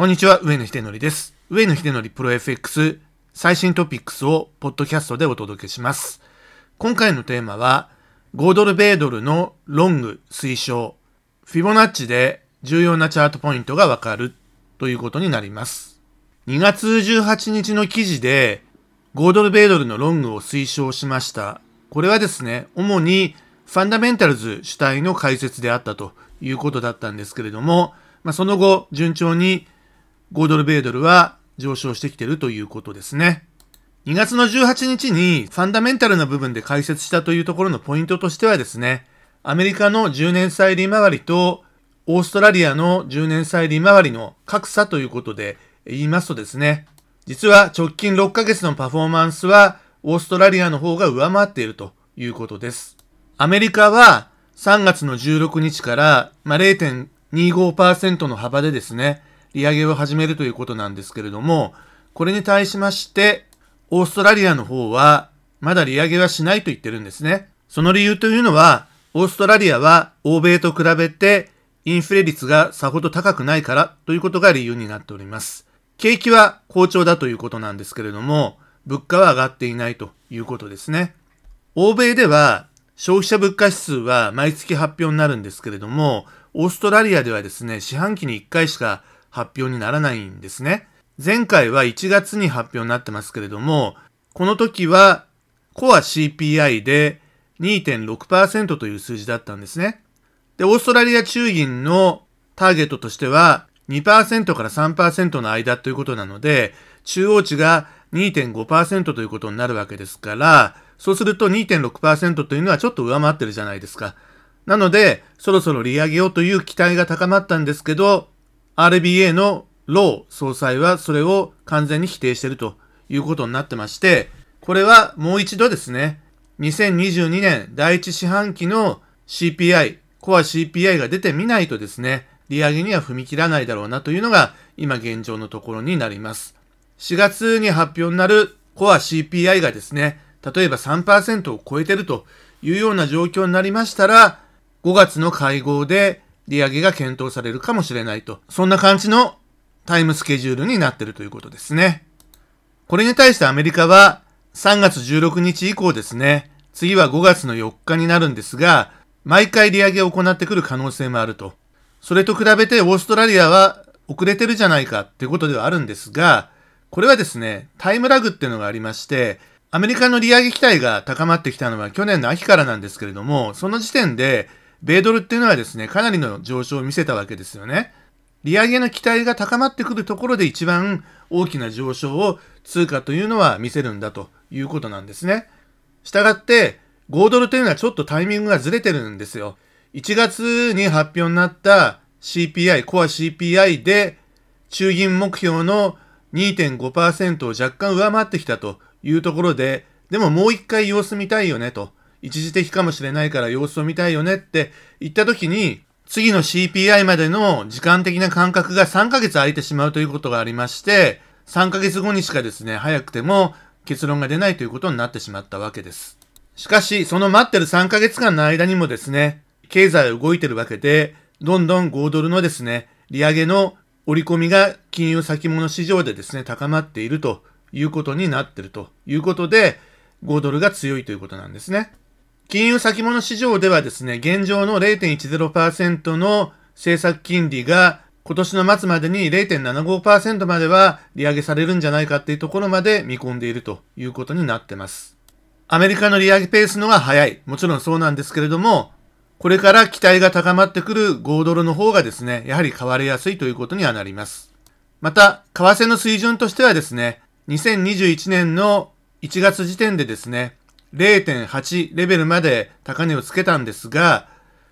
こんにちは、上野秀則です。上野秀則プロ FX 最新トピックスをポッドキャストでお届けします。今回のテーマは、5ドル米ドルのロング推奨、フィボナッチで重要なチャートポイントがわかるということになります。2月18日の記事で5ドル米ドルのロングを推奨しました。これはですね、主にファンダメンタルズ主体の解説であったということだったんですけれども、まあ、その後、順調に5ドル米ドルは上昇してきてるということですね。2月の18日にファンダメンタルな部分で解説したというところのポイントとしてはですね、アメリカの10年債利回りとオーストラリアの10年債利回りの格差ということで言いますとですね、実は直近6ヶ月のパフォーマンスはオーストラリアの方が上回っているということです。アメリカは3月の16日から、まあ、0.25%の幅でですね、利上げを始めるということなんですけれども、これに対しまして、オーストラリアの方は、まだ利上げはしないと言ってるんですね。その理由というのは、オーストラリアは欧米と比べてインフレ率がさほど高くないからということが理由になっております。景気は好調だということなんですけれども、物価は上がっていないということですね。欧米では消費者物価指数は毎月発表になるんですけれども、オーストラリアではですね、四半期に1回しか発表にならないんですね。前回は1月に発表になってますけれども、この時はコア CPI で2.6%という数字だったんですね。で、オーストラリア中銀のターゲットとしては2%から3%の間ということなので、中央値が2.5%ということになるわけですから、そうすると2.6%というのはちょっと上回ってるじゃないですか。なので、そろそろ利上げようという期待が高まったんですけど、RBA のロー総裁はそれを完全に否定しているということになってまして、これはもう一度ですね、2022年第一四半期の CPI、コア CPI が出てみないとですね、利上げには踏み切らないだろうなというのが今現状のところになります。4月に発表になるコア CPI がですね、例えば3%を超えているというような状況になりましたら、5月の会合で利上げが検討されるかもしれないと。そんな感じのタイムスケジュールになってるということですね。これに対してアメリカは3月16日以降ですね、次は5月の4日になるんですが、毎回利上げを行ってくる可能性もあると。それと比べてオーストラリアは遅れてるじゃないかってことではあるんですが、これはですね、タイムラグっていうのがありまして、アメリカの利上げ期待が高まってきたのは去年の秋からなんですけれども、その時点で、米ドルっていうのはですね、かなりの上昇を見せたわけですよね。利上げの期待が高まってくるところで一番大きな上昇を通貨というのは見せるんだということなんですね。したがって、5ドルというのはちょっとタイミングがずれてるんですよ。1月に発表になった CPI、コア CPI で中銀目標の2.5%を若干上回ってきたというところで、でももう一回様子見たいよねと。一時的かもしれないから様子を見たいよねって言った時に、次の CPI までの時間的な間隔が3ヶ月空いてしまうということがありまして、3ヶ月後にしかですね、早くても結論が出ないということになってしまったわけです。しかし、その待ってる3ヶ月間の間にもですね、経済は動いてるわけで、どんどん5ドルのですね、利上げの織り込みが金融先物市場でですね、高まっているということになってるということで、5ドルが強いということなんですね。金融先物市場ではですね、現状の0.10%の政策金利が今年の末までに0.75%までは利上げされるんじゃないかっていうところまで見込んでいるということになってます。アメリカの利上げペースのが早い。もちろんそうなんですけれども、これから期待が高まってくる5ドルの方がですね、やはり変わりやすいということにはなります。また、為替の水準としてはですね、2021年の1月時点でですね、0.8レベルまで高値をつけたんですが、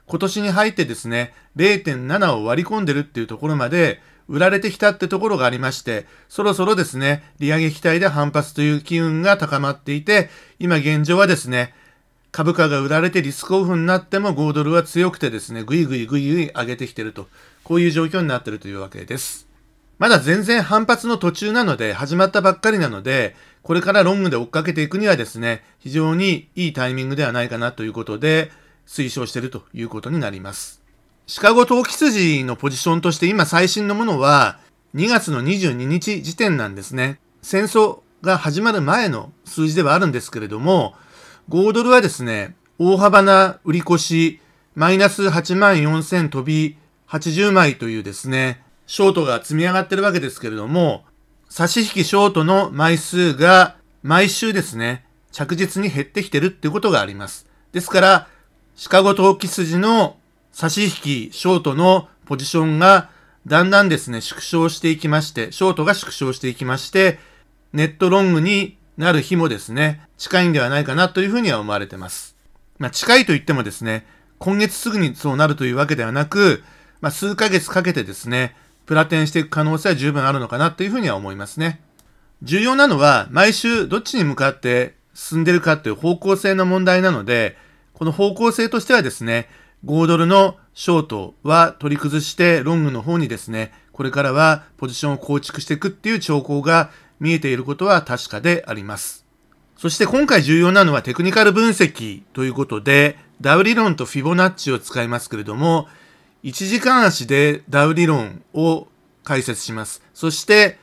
今年に入ってですね、0.7を割り込んでるっていうところまで売られてきたってところがありまして、そろそろですね、利上げ期待で反発という機運が高まっていて、今現状はですね、株価が売られてリスクオフになっても5ドルは強くてですね、ぐいぐいぐいぐい上げてきてると、こういう状況になってるというわけです。まだ全然反発の途中なので、始まったばっかりなので、これからロングで追っかけていくにはですね、非常にいいタイミングではないかなということで、推奨しているということになります。シカゴ投機筋のポジションとして今最新のものは、2月の22日時点なんですね。戦争が始まる前の数字ではあるんですけれども、5ドルはですね、大幅な売り越し、マイナス8万4000飛び80枚というですね、ショートが積み上がってるわけですけれども、差し引きショートの枚数が毎週ですね、着実に減ってきてるっていうことがあります。ですから、シカゴ投機筋の差し引きショートのポジションがだんだんですね、縮小していきまして、ショートが縮小していきまして、ネットロングになる日もですね、近いんではないかなというふうには思われてます。まあ、近いと言ってもですね、今月すぐにそうなるというわけではなく、まあ、数ヶ月かけてですね、プラテンしていく可能性は十分あるのかなというふうには思いますね。重要なのは、毎週どっちに向かって進んでるかという方向性の問題なので、この方向性としてはですね、5ドルのショートは取り崩して、ロングの方にですね、これからはポジションを構築していくっていう兆候が見えていることは確かであります。そして今回重要なのはテクニカル分析ということで、ダウ理論とフィボナッチを使いますけれども、1時間足でダウ理論を解説します。そして、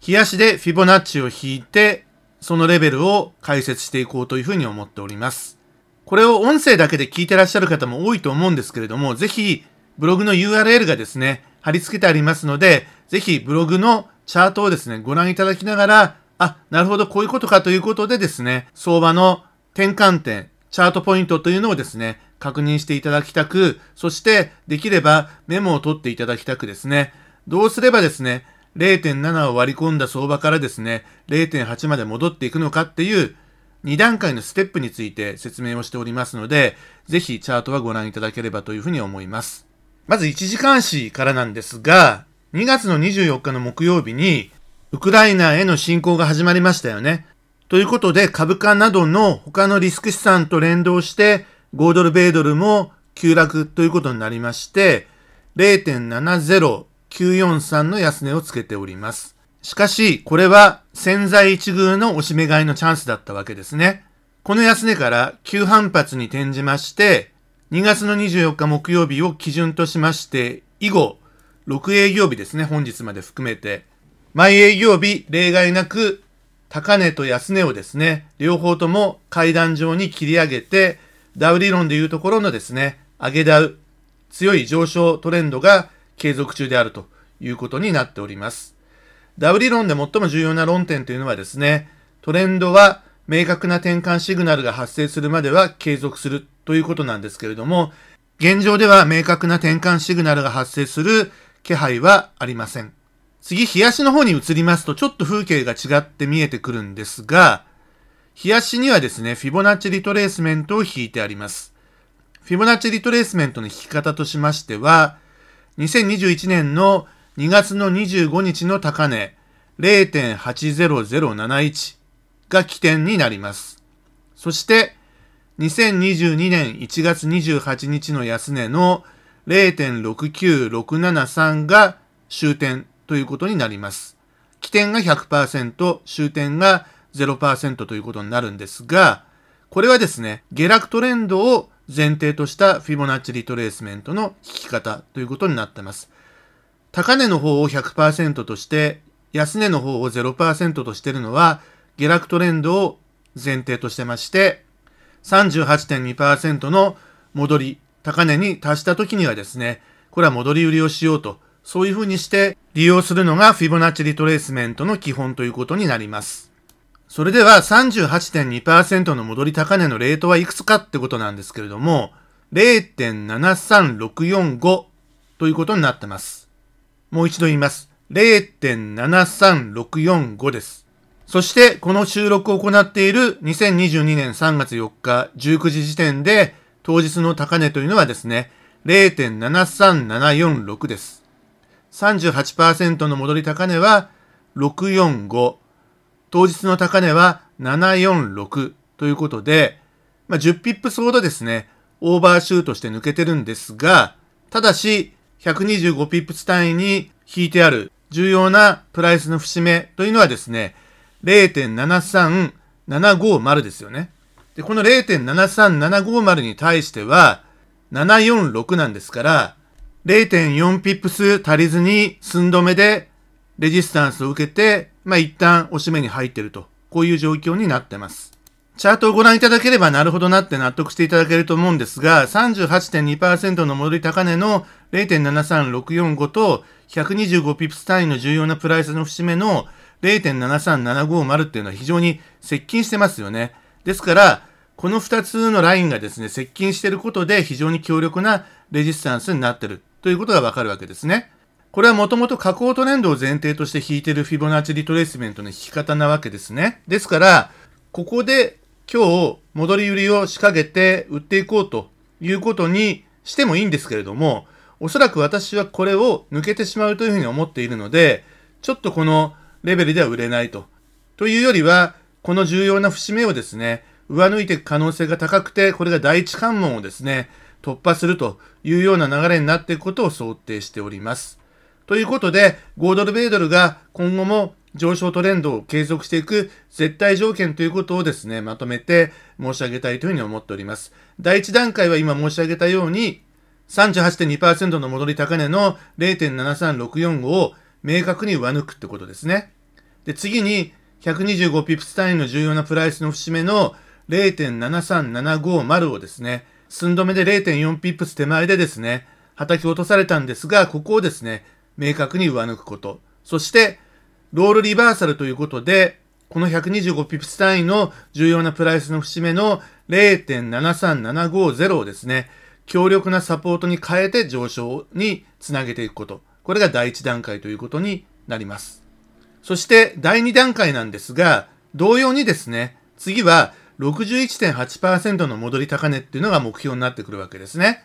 日足でフィボナッチを引いて、そのレベルを解説していこうというふうに思っております。これを音声だけで聞いてらっしゃる方も多いと思うんですけれども、ぜひブログの URL がですね、貼り付けてありますので、ぜひブログのチャートをですね、ご覧いただきながら、あ、なるほど、こういうことかということでですね、相場の転換点、チャートポイントというのをですね、確認していただきたく、そしてできればメモを取っていただきたくですね、どうすればですね、0.7を割り込んだ相場からですね、0.8まで戻っていくのかっていう2段階のステップについて説明をしておりますので、ぜひチャートはご覧いただければというふうに思います。まず1時間足からなんですが、2月の24日の木曜日に、ウクライナへの侵攻が始まりましたよね。ということで株価などの他のリスク資産と連動して5ドル米ドルも急落ということになりまして、0.70943の安値をつけております。しかし、これは潜在一遇の押し目買いのチャンスだったわけですね。この安値から急反発に転じまして、2月の24日木曜日を基準としまして、以後、6営業日ですね、本日まで含めて、毎営業日例外なく、高値と安値をですね、両方とも階段状に切り上げて、ダウ理論でいうところのですね、上げダウ、強い上昇トレンドが継続中であるということになっております。ダウ理論で最も重要な論点というのはですね、トレンドは明確な転換シグナルが発生するまでは継続するということなんですけれども、現状では明確な転換シグナルが発生する気配はありません。次、冷やしの方に移りますと、ちょっと風景が違って見えてくるんですが、冷やしにはですね、フィボナッチリトレースメントを引いてあります。フィボナッチリトレースメントの引き方としましては、2021年の2月の25日の高値0.80071が起点になります。そして、2022年1月28日の安値の0.69673が終点ということになります。起点が100%、終点が0%ということになるんですが、これはですね、下落トレンドを前提としたフィボナッチリトレースメントの引き方ということになっています。高値の方を100%として、安値の方を0%としているのは、下落トレンドを前提としてまして、38.2%の戻り、高値に達した時にはですね、これは戻り売りをしようと、そういうふうにして利用するのがフィボナッチリトレースメントの基本ということになります。それでは38.2%の戻り高値のレートはいくつかってことなんですけれども、0.73645ということになってます。もう一度言います。0.73645です。そして、この収録を行っている2022年3月4日19時時点で、当日の高値というのはですね、0.73746です。38%の戻り高値は645。当日の高値は746ということで、まあ、10ピップスほどですね、オーバーシュートして抜けてるんですが、ただし、125ピップス単位に引いてある重要なプライスの節目というのはですね、0.73750ですよね。で、この0.73750に対しては、746なんですから、0.4ピップス足りずに寸止めでレジスタンスを受けて、まあ、一旦押し目に入ってると、こういう状況になってます。チャートをご覧いただければなるほどなって納得していただけると思うんですが、38.2%の戻り高値の0.73645と125ピプス単位の重要なプライスの節目の0.73750っていうのは非常に接近してますよね。ですから、この2つのラインがですね、接近していることで非常に強力なレジスタンスになっているということがわかるわけですね。これはもともと下降トレンドを前提として引いているフィボナッチリトレースメントの引き方なわけですね。ですから、ここで今日戻り売りを仕掛けて売っていこうということにしてもいいんですけれども、おそらく私はこれを抜けてしまうというふうに思っているので、ちょっとこのレベルでは売れないと。というよりは、この重要な節目をですね、上抜いていく可能性が高くて、これが第一関門をですね、突破するというような流れになっていくことを想定しております。ということで、5ドル米ドルが今後も上昇トレンドを継続していく絶対条件ということをですね、まとめて申し上げたいというふうに思っております。第1段階は今申し上げたように、38.2%の戻り高値の0.73645を明確に上抜くってことですね。で、次に125ピプス単位の重要なプライスの節目の0.73750をですね、寸止めで0.4ピップス手前でですね、叩き落とされたんですが、ここをですね、明確に上抜くこと。そして、ロールリバーサルということで、この125ピプス単位の重要なプライスの節目の0.73750をですね、強力なサポートに変えて上昇につなげていくこと。これが第1段階ということになります。そして第2段階なんですが、同様にですね、次は61.8%の戻り高値っていうのが目標になってくるわけですね。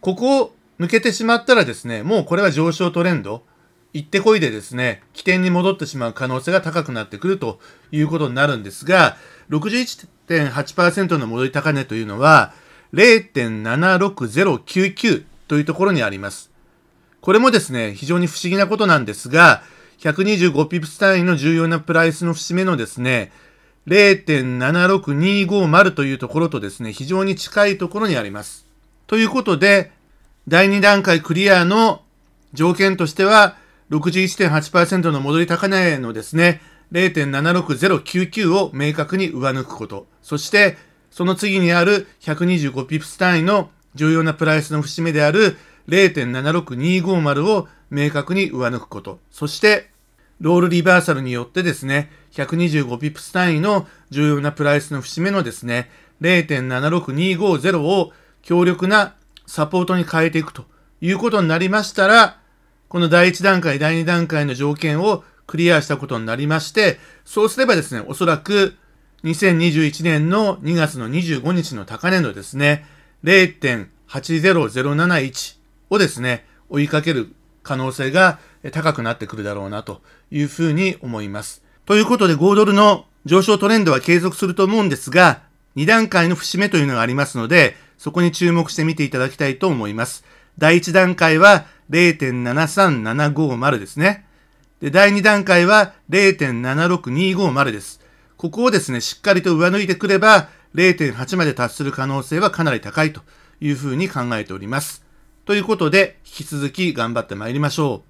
ここを抜けてしまったらですね、もうこれは上昇トレンド、行ってこいでですね、起点に戻ってしまう可能性が高くなってくるということになるんですが、61.8%の戻り高値というのは0.76099というところにあります。これもですね、非常に不思議なことなんですが、125ピプス単位の重要なプライスの節目のですね、0.76250というところとですね、非常に近いところにあります。ということで、第2段階クリアの条件としては、61.8%の戻り高値のですね、0.76099を明確に上抜くこと。そして、その次にある125ピプス単位の重要なプライスの節目である0.76250を明確に上抜くこと。そして、ロールリバーサルによってですね、125ピプス単位の重要なプライスの節目のですね、0.76250を強力なサポートに変えていくということになりましたら、この第1段階、第2段階の条件をクリアしたことになりまして、そうすればですね、おそらく2021年の2月の25日の高値のですね、0.80071をですね、追いかける可能性が高くなってくるだろうなというふうに思います。ということで5ドルの上昇トレンドは継続すると思うんですが、2段階の節目というのがありますので、そこに注目してみていただきたいと思います。第1段階は0.73750ですね。で、第2段階は0.76250です。ここをですね、しっかりと上抜いてくれば、0.8まで達する可能性はかなり高いというふうに考えております。ということで、引き続き頑張って参りましょう。